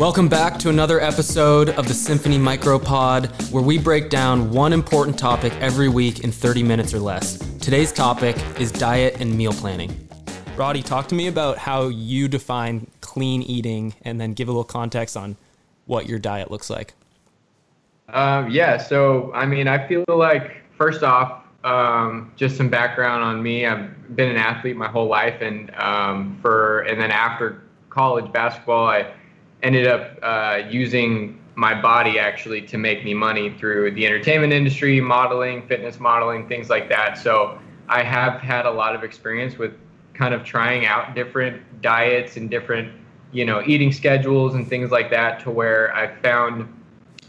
Welcome back to another episode of the Symphony Micropod, where we break down one important topic every week in 30 minutes or less. Today's topic is diet and meal planning. Roddy, talk to me about how you define clean eating and then give a little context on what your diet looks like. Um, yeah, so I mean, I feel like first off, um, just some background on me. I've been an athlete my whole life, and um, for and then after college basketball, I ended up uh, using my body actually to make me money through the entertainment industry, modeling, fitness modeling, things like that. So I have had a lot of experience with kind of trying out different diets and different, you know, eating schedules and things like that to where I found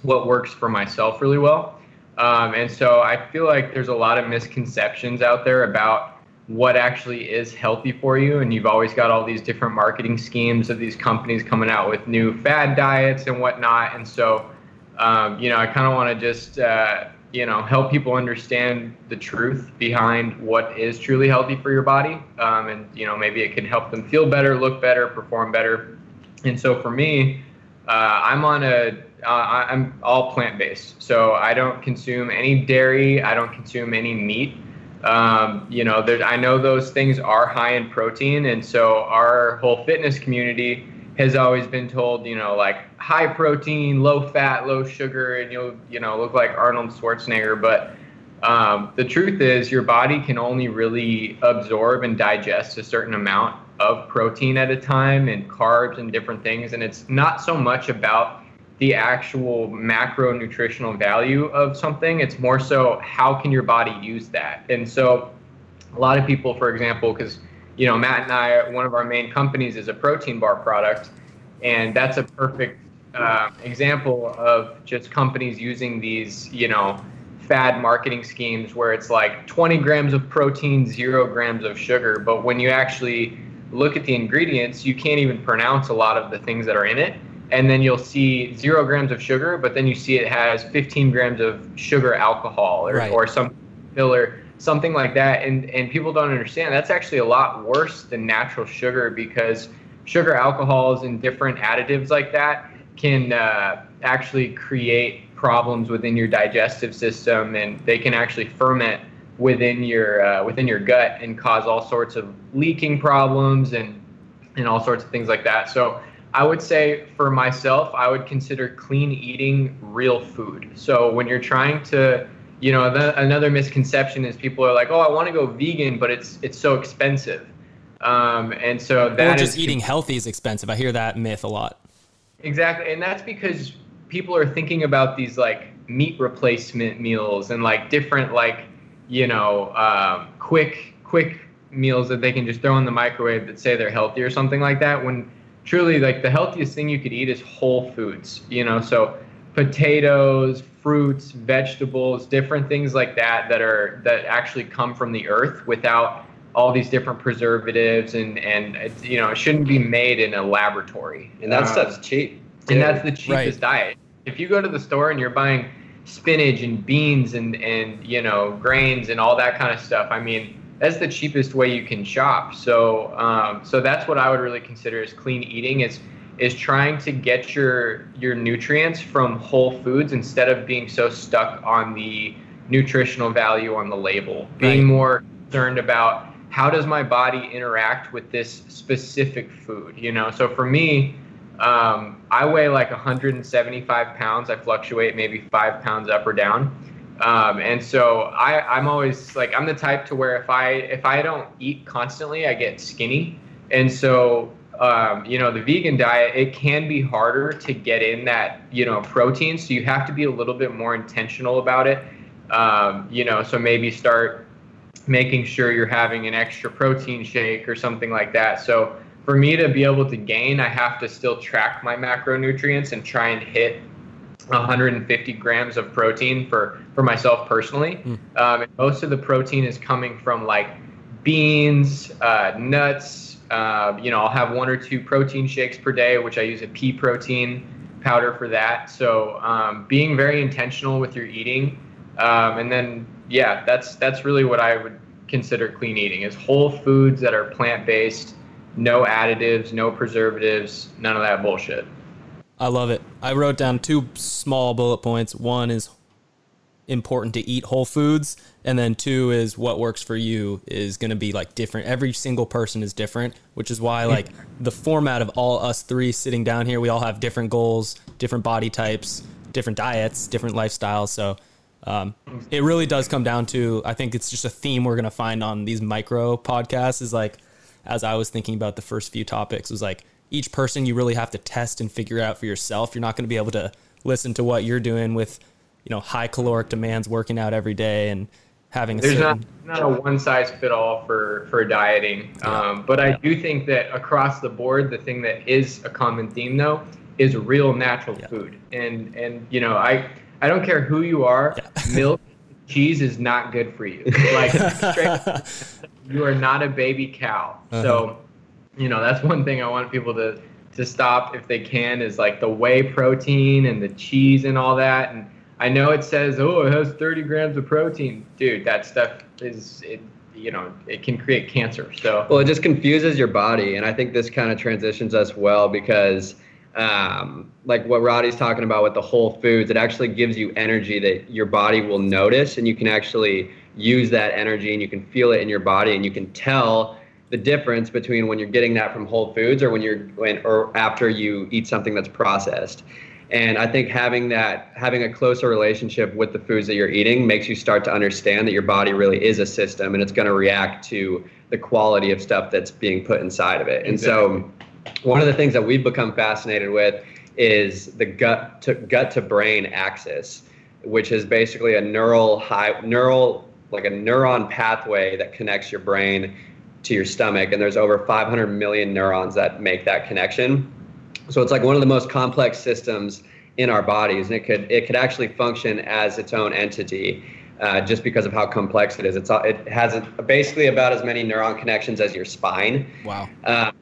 what works for myself really well. Um, and so I feel like there's a lot of misconceptions out there about what actually is healthy for you. And you've always got all these different marketing schemes of these companies coming out with new fad diets and whatnot. And so, um, you know, I kind of want to just, uh, you know, help people understand the truth behind what is truly healthy for your body. Um, and, you know, maybe it can help them feel better, look better, perform better. And so for me, uh, I'm on a uh, I'm all plant based. So I don't consume any dairy. I don't consume any meat. Um, you know, I know those things are high in protein, and so our whole fitness community has always been told, you know, like high protein, low fat, low sugar, and you'll, you know, look like Arnold Schwarzenegger. But um, the truth is, your body can only really absorb and digest a certain amount of protein at a time and carbs and different things. And it's not so much about the actual macro nutritional value of something. It's more so how can your body use that. And so, a lot of people, for example, because you know Matt and I, one of our main companies is a protein bar product, and that's a perfect uh, example of just companies using these, you know, fad marketing schemes where it's like 20 grams of protein, zero grams of sugar. But when you actually look at the ingredients, you can't even pronounce a lot of the things that are in it and then you'll see zero grams of sugar, but then you see it has 15 grams of sugar alcohol or, right. or some filler, something like that. And, and people don't understand that's actually a lot worse than natural sugar because sugar alcohols and different additives like that can uh, actually create problems within your digestive system and they can actually ferment within your uh, within your gut and cause all sorts of leaking problems and and all sorts of things like that. So I would say for myself, I would consider clean eating real food. So when you're trying to, you know, the, another misconception is people are like, oh, I want to go vegan, but it's it's so expensive. Um, and so that or just is, eating healthy is expensive. I hear that myth a lot. Exactly, and that's because people are thinking about these like meat replacement meals and like different like you know um, quick quick meals that they can just throw in the microwave that say they're healthy or something like that when truly like the healthiest thing you could eat is whole foods you know? So potatoes fruits vegetables different things like that that are that actually come from the earth without all these different preservatives and and it, you know it shouldn't be made in a laboratory. And that um, stuff's cheap and that's the cheapest right. diet. If you go to the store and you're buying spinach and beans and and you know grains and all that kind of stuff i mean that's the cheapest way you can shop. So um, so that's what I would really consider as clean eating is is trying to get your your nutrients from whole foods instead of being so stuck on the nutritional value on the label. Being right. more concerned about how does my body interact with this specific food. You know, so for me. Um, I weigh like 175 pounds. I fluctuate maybe five pounds up or down um, and so I, I'm always like I'm the type to where if I if I don't eat constantly, I get skinny. And so um, you know the vegan diet it can be harder to get in that you know protein. So you have to be a little bit more intentional about it. Um, you know, so maybe start making sure you're having an extra protein shake or something like that. So for me to be able to gain, I have to still track my macronutrients and try and hit 150 grams of protein for for myself personally. Mm. Um, most of the protein is coming from like beans, uh, nuts. Uh, you know, I'll have one or two protein shakes per day, which I use a pea protein powder for that. So um, being very intentional with your eating, um, and then yeah, that's that's really what I would consider clean eating is whole foods that are plant based, no additives, no preservatives, none of that bullshit. I love it. I wrote down two small bullet points. One is important to eat whole foods, and then two is what works for you is going to be like different. Every single person is different, which is why like the format of all us three sitting down here, we all have different goals, different body types, different diets, different lifestyles. So um, it really does come down to I think it's just a theme we're going to find on these micro podcasts is like as I was thinking about the first few topics was like each person you really have to test and figure out for yourself. You're not going to be able to listen to what you're doing with you know high caloric demands working out every day and having a there's certain, not not a one size fit all for for dieting Yeah. um, but i do think that across the board the thing that is a common theme though is real natural Yeah. food and and you know i i don't care who you are Yeah. milk cheese is not good for you like straight you are not a baby cow Uh-huh. so you know that's one thing i want people to to stop if they can is like the whey protein and the cheese and all that. And i know it says oh it has 30 grams of protein. Dude that stuff is it you know it can create cancer so. Well, it just confuses your body, and I think this kind of transitions us well because, um, like what Roddy's talking about with the whole foods, it actually gives you energy that your body will notice, and you can actually use that energy, and you can feel it in your body, and you can tell the difference between when you're getting that from whole foods or when you're when or after you eat something that's processed. And I think having that, having a closer relationship with the foods that you're eating makes you start to understand that your body really is a system and it's going to react to the quality of stuff that's being put inside of it. And so, one of the things that we've become fascinated with is the gut to gut to brain axis, which is basically a neural high neural like a neuron pathway that connects your brain to your stomach. And there's over 500 million neurons that make that connection. So it's like one of the most complex systems in our bodies, and it could it could actually function as its own entity, uh, just because of how complex it is. It's all- it has a, basically about as many neuron connections as your spine. wow. Um,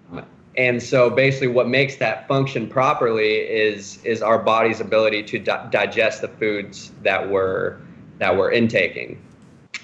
and so basically what makes that function properly is is our body's ability to di- digest the foods that we're that we're intaking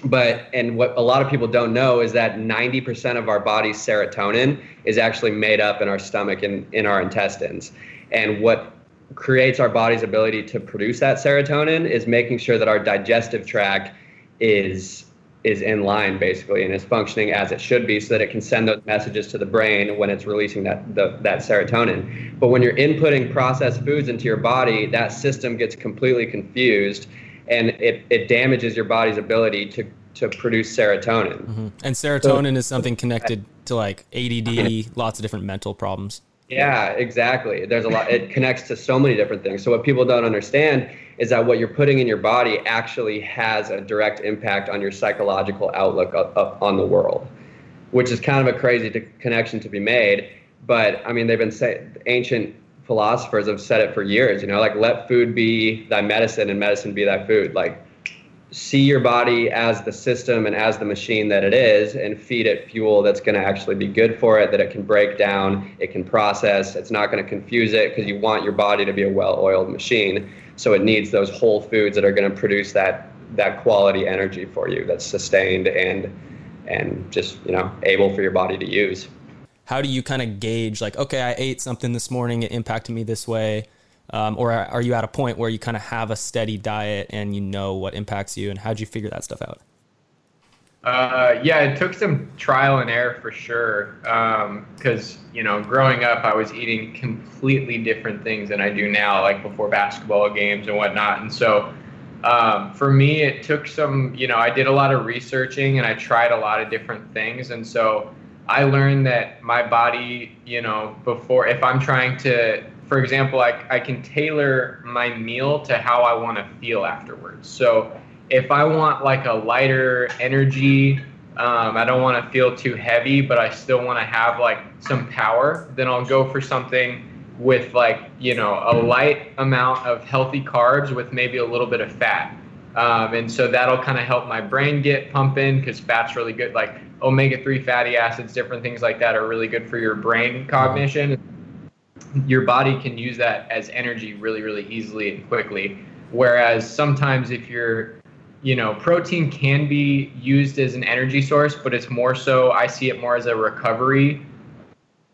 but and what a lot of people don't know is that 90% of our body's serotonin is actually made up in our stomach and in our intestines. And what creates our body's ability to produce that serotonin is making sure that our digestive tract is is in line basically and is functioning as it should be so that it can send those messages to the brain when it's releasing that the, that serotonin. But when you're inputting processed foods into your body that system gets completely confused and it, it damages your body's ability to to produce serotonin Mhm. And serotonin is something connected to like ADD, lots of different mental problems. Yeah, exactly. There's a lot. It connects to so many different things. So what people don't understand is that what you're putting in your body actually has a direct impact on your psychological outlook of, of, on the world, which is kind of a crazy to, connection to be made. But I mean, they've been say ancient philosophers have said it for years. You know, like let food be thy medicine and medicine be thy food. Like see your body as the system and as the machine that it is and feed it fuel that's going to actually be good for it that it can break down it can process it's not going to confuse it because you want your body to be a well-oiled machine so it needs those whole foods that are going to produce that that quality energy for you that's sustained and and just you know able for your body to use How do you kind of gauge like, okay, I ate something this morning, it impacted me this way? Um, or are you at a point where you kind of have a steady diet and you know what impacts you? And how'd you figure that stuff out? Uh, yeah, it took some trial and error for sure. Because you know, growing up, I was eating completely different things than I do now, like before basketball games and whatnot. And so, um, for me, it took some. You know, I did a lot of researching and I tried a lot of different things. And so, I learned that my body, you know, before if I'm trying to, for example, I I can tailor my meal to how I want to feel afterwards. So if I want like a lighter energy, um, I don't want to feel too heavy, but I still want to have like some power, then I'll go for something with like, you know, a light amount of healthy carbs with maybe a little bit of fat. Um, and so that'll kind of help my brain get pumping because fat's really good. Like omega 3 fatty acids, different things like that are really good for your brain cognition. Your body can use that as energy really, really easily and quickly. Whereas sometimes if you're you know, protein can be used as an energy source, but it's more so I see it more as a recovery.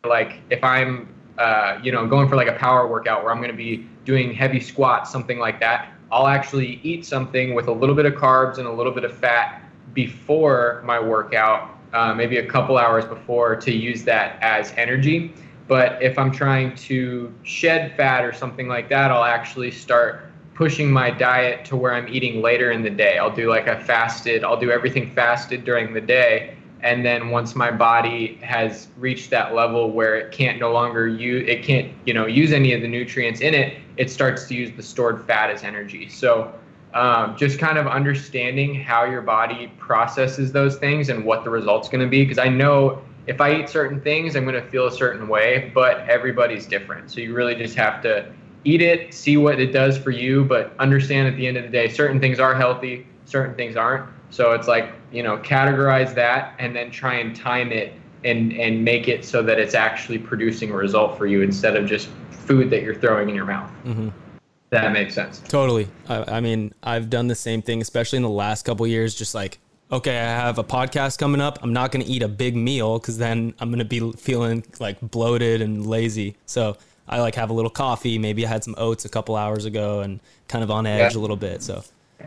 Like if I'm uh, you know, going for like a power workout where I'm going to be doing heavy squats, something like that, I'll actually eat something with a little bit of carbs and a little bit of fat before my workout, uh, maybe a couple hours before, to use that as energy. But if I'm trying to shed fat or something like that, I'll actually start pushing my diet to where I'm eating later in the day. I'll do like a fasted, I'll do everything fasted during the day and then once my body has reached that level where it can't no longer use it can't you know use any of the nutrients in it it starts to use the stored fat as energy. So um, just kind of understanding how your body processes those things and what the result's going to be because i know if i eat certain things i'm going to feel a certain way but everybody's different. So you really just have to eat it see what it does for you but understand at the end of the day certain things are healthy certain things aren't so it's like, you know, categorize that and then try and time it and, and make it so that it's actually producing a result for you instead of just food that you're throwing in your mouth. Mm-hmm. That makes sense. Totally. I, I, mean, I've done the same thing, especially in the last couple years, just like, okay, I have a podcast coming up. I'm not going to eat a big meal because then I'm going to be feeling like bloated and lazy. So I like have a little coffee. Maybe I had some oats a couple hours ago and kind of on edge yeah. a little bit. So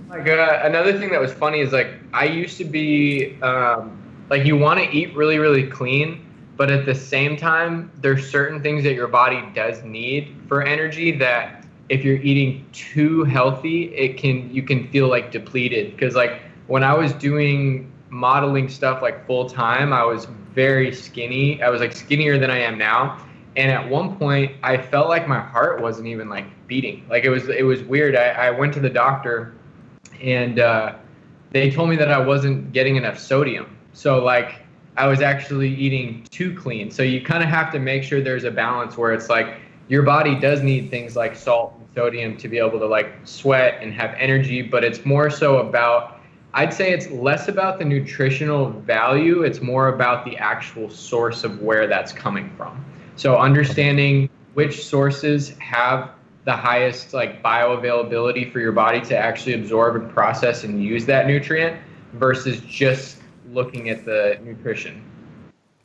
like uh, another thing that was funny is like I used to be um, like you want to eat really really clean, but at the same time there's certain things that your body does need for energy that if you're eating too healthy, it can you can feel like depleted because like when I was doing modeling stuff like full time, I was very skinny. I was like skinnier than I am now. And at one point, I felt like my heart wasn't even like beating. Like it was, it was weird. I, I went to the doctor and uh, they told me that I wasn't getting enough sodium. So like I was actually eating too clean. So you kind of have to make sure there's a balance where it's like your body does need things like salt and sodium to be able to like sweat and have energy, but it's more so about I'd say it's less about the nutritional value, it's more about the actual source of where that's coming from. So understanding which sources have the highest like bioavailability for your body to actually absorb and process and use that nutrient versus just looking at the nutrition.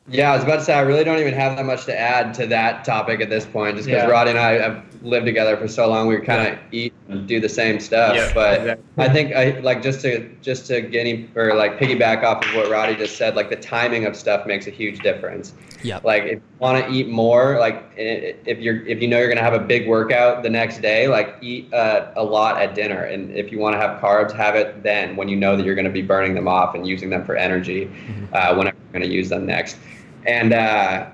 Yeah, I was about to say I really don't even have that much to add to that topic at this point, just because yeah. Roddy and I have lived together for so long. We kind of yeah. eat and do the same stuff. Yeah, but exactly. I think I like just to just to get him or like piggyback off of what Roddy just said. Like the timing of stuff makes a huge difference. Yeah. Like if you want to eat more, like if you're if you know you're gonna have a big workout the next day, like eat uh, a lot at dinner. And if you want to have carbs, have it then when you know that you're gonna be burning them off and using them for energy mm-hmm. uh, whenever you're gonna use them next. And uh,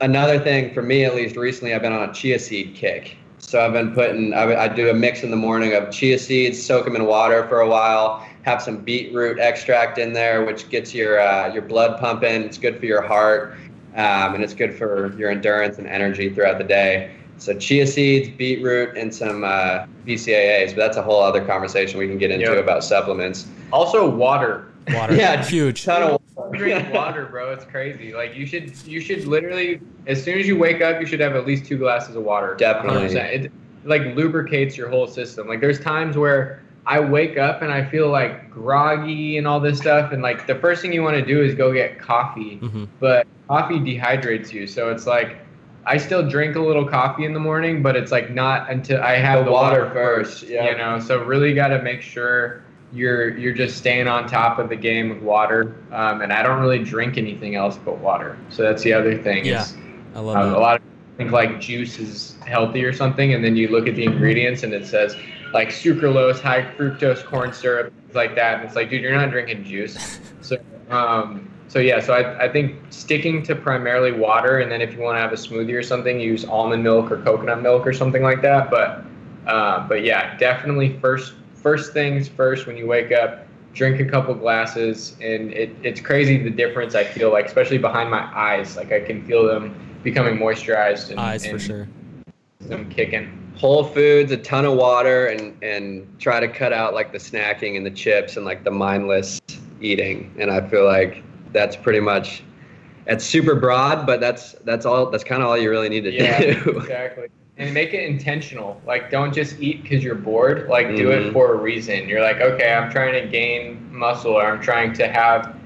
another thing for me, at least recently, I've been on a chia seed kick. So I've been putting, I, I do a mix in the morning of chia seeds, soak them in water for a while, have some beetroot extract in there, which gets your uh, your blood pumping. It's good for your heart, um, and it's good for your endurance and energy throughout the day. So chia seeds, beetroot, and some uh, BCAAs. But that's a whole other conversation we can get into yep. about supplements. Also, water. Water. yeah, huge. Ton of drink water, bro. It's crazy. Like you should, you should literally, as soon as you wake up, you should have at least two glasses of water. Definitely. 100%. It like lubricates your whole system. Like there's times where I wake up and I feel like groggy and all this stuff, and like the first thing you want to do is go get coffee, mm-hmm. but coffee dehydrates you. So it's like I still drink a little coffee in the morning, but it's like not until I have the, the water, water, first. Yeah. You know, so really got to make sure you're you're just staying on top of the game with water. Um, and I don't really drink anything else but water. So that's the other thing. Yeah, is, I love um, that. A lot of think like juice is healthy or something, and then you look at the ingredients and it says like sucralose, high fructose corn syrup, things like that. And it's like, dude, you're not drinking juice. So, um, so yeah, so I, I think sticking to primarily water, and then if you want to have a smoothie or something, use almond milk or coconut milk or something like that. But, uh, but yeah, definitely first first things first when you wake up, drink a couple glasses, and it, it's crazy the difference I feel like, especially behind my eyes. Like I can feel them becoming moisturized. And, eyes and for sure. Them kicking. Whole foods, a ton of water, and and try to cut out like the snacking and the chips and like the mindless eating. And I feel like that's pretty much it's super broad, but that's that's all. That's kind of all you really need to yeah, do. Exactly and make it intentional. Like, don't just eat because you're bored. Like, mm-hmm. do it mm-hmm. for a reason. You're like, okay, I'm trying to gain muscle, or I'm trying to have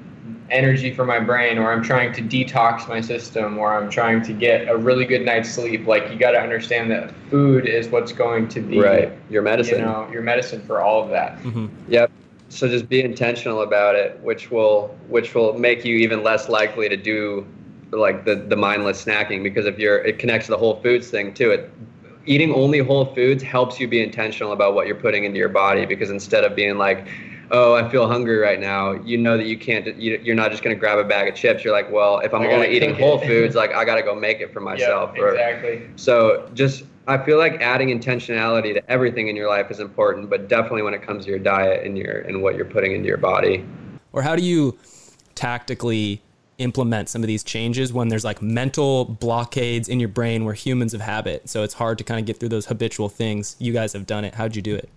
energy for my brain or I'm trying to detox my system or I'm trying to get a really good night's sleep. Like you got to understand that food is what's going to be right your medicine. You know, your medicine for all of that. Mm-hmm. Yep. So just be intentional about it, which will which will make you even less likely to do like the the mindless snacking because if you're it connects to the whole foods thing too. It eating only whole foods helps you be intentional about what you're putting into your body because instead of being like oh, I feel hungry right now, you know that you can't, you're not just going to grab a bag of chips. You're like, well, if I'm only eating whole foods, like I got to go make it for myself. Yep, exactly. Or, so just, I feel like adding intentionality to everything in your life is important, but definitely when it comes to your diet and your, and what you're putting into your body. Or how do you tactically implement some of these changes when there's like mental blockades in your brain where humans have habit. So it's hard to kind of get through those habitual things. You guys have done it. How'd you do it?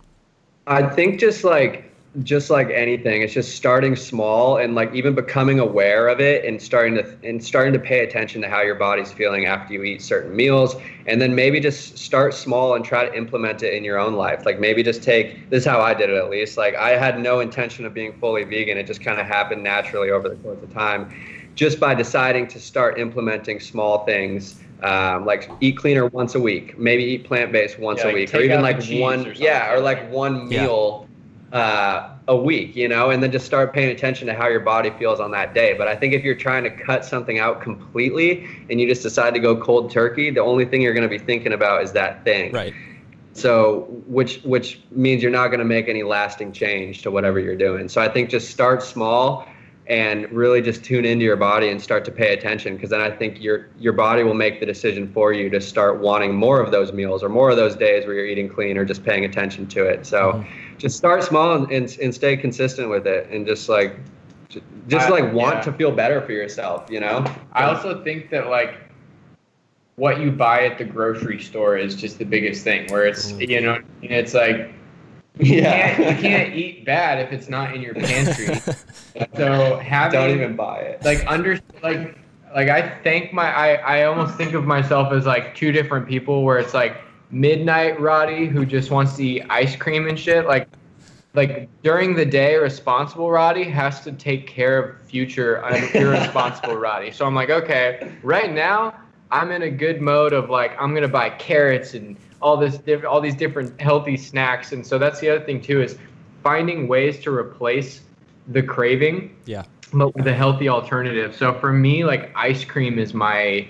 I think just like just like anything it's just starting small and like even becoming aware of it and starting to and starting to pay attention to how your body's feeling after you eat certain meals. And then maybe just start small and try to implement it in your own life. Like maybe just take this is how i did it at least. Like i had no intention of being fully vegan. It just kind of happened naturally over the course of time. Just by deciding to start implementing small things um, like eat cleaner once a week. Maybe eat plant-based once yeah, a week or even like one or yeah or like one meal yeah uh, a week, you know, and then just start paying attention to how your body feels on that day. But I think if you're trying to cut something out completely and you just decide to go cold turkey, the only thing you're going to be thinking about is that thing. Right. So, which which means you're not going to make any lasting change to whatever you're doing. So I think just start small and really just tune into your body and start to pay attention because then I think your your body will make the decision for you to start wanting more of those meals or more of those days where you're eating clean or just paying attention to it. So. Mm-hmm just start small and, and, and stay consistent with it and just like just I, like want yeah. to feel better for yourself you know i also think that like what you buy at the grocery store is just the biggest thing where it's mm. you know it's like you yeah can't, you can't eat bad if it's not in your pantry so having don't even buy it like under like like i think my i i almost think of myself as like two different people where it's like midnight Roddy who just wants to eat ice cream and shit. Like, like during the day, responsible Roddy has to take care of future irresponsible Roddy. So I'm like, okay, right now I'm in a good mode of like I'm gonna buy carrots and all this all these different healthy snacks. And so that's the other thing too is finding ways to replace the craving. Yeah. But with a healthy alternative. So for me, like ice cream is my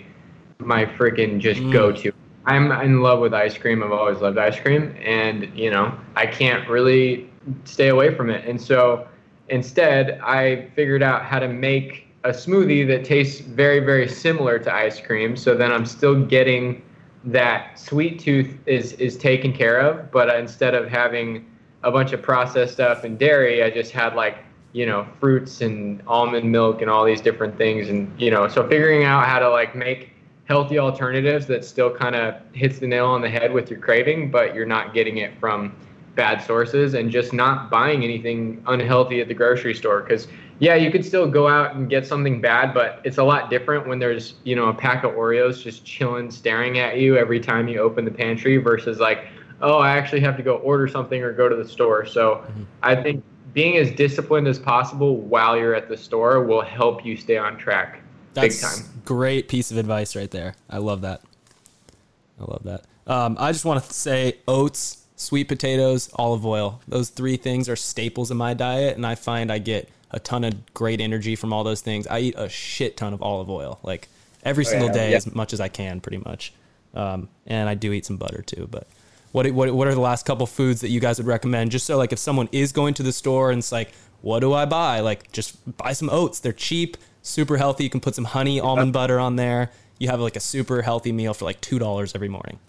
my freaking just mm. go to. I'm in love with ice cream. I've always loved ice cream, and you know, I can't really stay away from it. And so, instead, I figured out how to make a smoothie that tastes very, very similar to ice cream. So then I'm still getting that sweet tooth is is taken care of, but instead of having a bunch of processed stuff and dairy, I just had like you know fruits and almond milk and all these different things, and you know, so figuring out how to like make healthy alternatives that still kind of hits the nail on the head with your craving, but you're not getting it from bad sources and just not buying anything unhealthy at the grocery store because yeah you could still go out and get something bad but it's a lot different when there's you know a pack of oreos just chilling staring at you every time you open the pantry versus like oh i actually have to go order something or go to the store so mm-hmm. i think being as disciplined as possible while you're at the store will help you stay on track that's big time. Great piece of advice right there. I love that. I love that. Um, I just want to say oats, sweet potatoes, olive oil. Those three things are staples in my diet, and I find I get a ton of great energy from all those things. I eat a shit ton of olive oil, like every oh, single yeah, day, yeah. as much as I can, pretty much. Um, and I do eat some butter too. But what what what are the last couple foods that you guys would recommend? Just so like if someone is going to the store and it's like, what do I buy? Like just buy some oats. They're cheap super healthy. You can put some honey, almond butter on there. You have like a super healthy meal for like two dollars every morning.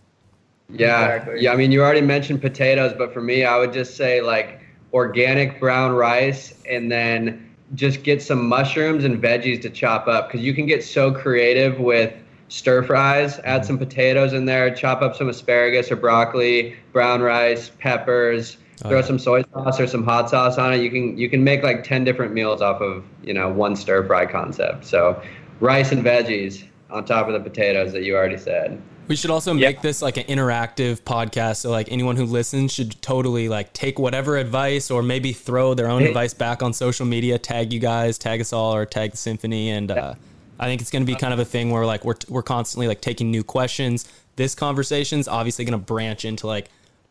Yeah, exactly. yeah. I mean, you already mentioned potatoes, but for me, I would just say like organic brown rice, and then just get some mushrooms and veggies to chop up because you can get so creative with stir fries. Add mm-hmm. some potatoes in there, chop up some asparagus or broccoli, brown rice, peppers oh, throw oh, some soy sauce or some hot sauce on it. You can you can make like ten different meals off of you know one stir fry concept. So rice and veggies. on top of the potatoes that you already said. We should also make this like an interactive podcast. So like anyone who listens should totally like take whatever advice or maybe throw their own advice back on social media, tag you guys, tag us all or tag the symphony. And uh, I think it's going to be kind of a thing where like we're, we're constantly like taking new questions. This conversation's obviously going to branch into like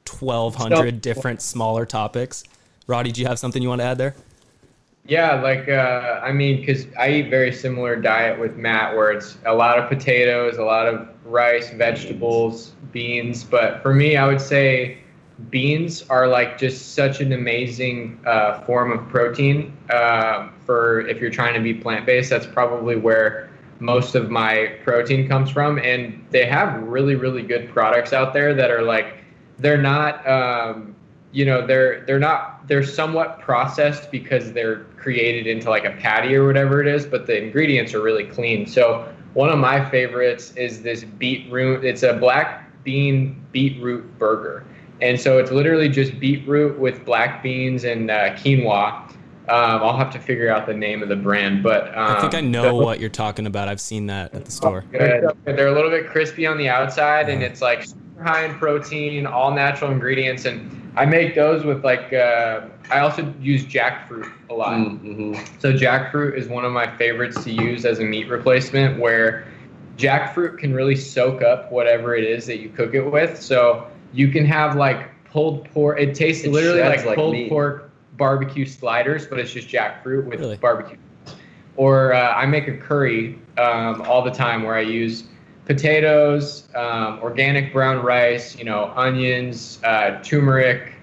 1200 different smaller topics. Roddy, do you have something you want to add there? Yeah, like uh, I mean, because I eat very similar diet with Matt, where it's a lot of potatoes, a lot of rice, vegetables, beans. But for me, I would say beans are like just such an amazing uh, form of protein. Uh, for if you're trying to be plant based, that's probably where most of my protein comes from. And they have really, really good products out there that are like they're not. Um, you know they're they're not they're somewhat processed because they're created into like a patty or whatever it is but the ingredients are really clean so one of my favorites is this beetroot it's a black bean beetroot burger and so it's literally just beetroot with black beans and uh, quinoa um, I'll have to figure out the name of the brand, but um, I think I know what you're talking about. I've seen that at the store. They're a little bit crispy on the outside, and it's like super high in protein, all natural ingredients, and I make those with like. Uh, I also use jackfruit a lot. Mm-hmm. So jackfruit is one of my favorites to use as a meat replacement, where jackfruit can really soak up whatever it is that you cook it with. So you can have like pulled pork. It tastes It literally like, like pulled meat. pork barbecue sliders, but it's just jackfruit with Really? barbecue. Or uh, I make a curry um, all the time where I use potatoes, um, organic brown rice, you know, onions, uh, turmeric,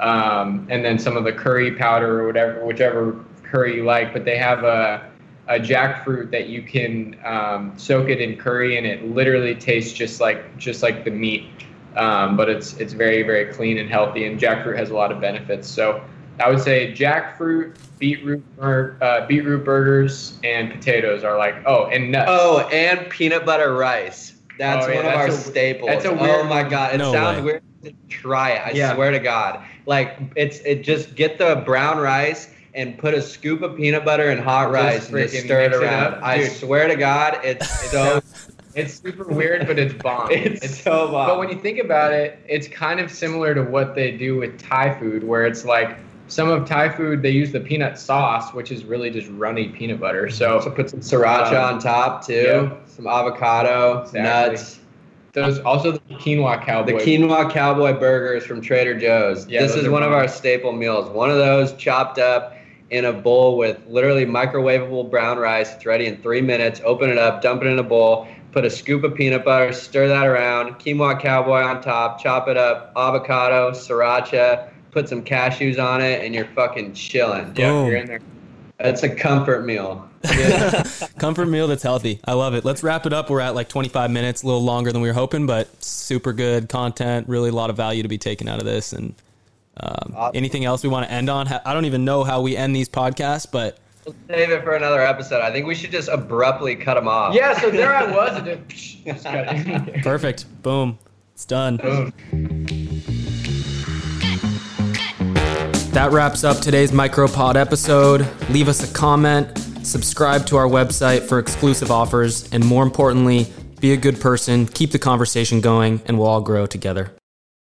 um, and then some of the curry powder or whatever, whichever curry you like. But they have a, a jackfruit that you can um, soak it in curry, and it literally tastes just like just like the meat. Um, but it's it's very very clean and healthy, and jackfruit has a lot of benefits. So I would say jackfruit, beetroot, bur- uh, beetroot burgers, and potatoes are like oh, and nuts. Oh, and peanut butter rice. That's Oh, yeah, one of our a- staples. that's a oh my god, it No sounds way. weird. Try it. I Yeah. swear to God. Like it's it just get the brown rice and put a scoop of peanut butter and hot rice and just stir it mix it around. I Dude. swear to God, it's so It's super weird, but it's bomb. it's, so bomb. But when you think about it, it's kind of similar to what they do with Thai food, where it's like some of Thai food they use the peanut sauce, which is really just runny peanut butter. so So put some sriracha Um, on top too. yeah. Some avocado, Exactly. nuts. those also the quinoa cowboy. The quinoa cowboy burgers from Trader Joe's. Yeah, this is one of our staple meals. One of those chopped up in a bowl with literally microwavable brown rice. It's ready in three minutes. Open it up, dump it in a bowl, put a scoop of peanut butter, stir that around, quinoa cowboy on top, chop it up, avocado, sriracha, put some cashews on it, and you're fucking chilling. yeah, Boom. you're in there. It's a comfort meal. Comfort meal that's healthy. I love it. Let's wrap it up. We're at like 25 minutes, a little longer than we were hoping, but super good content. Really a lot of value to be taken out of this. And um, Awesome. anything else we want to end on? I don't even know how we end these podcasts, but We'll save it for another episode. I think we should just abruptly cut them off. Yeah, so there I was. and just, just perfect. Boom. It's done. Boom. That wraps up today's Micropod episode. Leave us a comment, subscribe to our website for exclusive offers, and more importantly, be a good person, keep the conversation going, and we'll all grow together.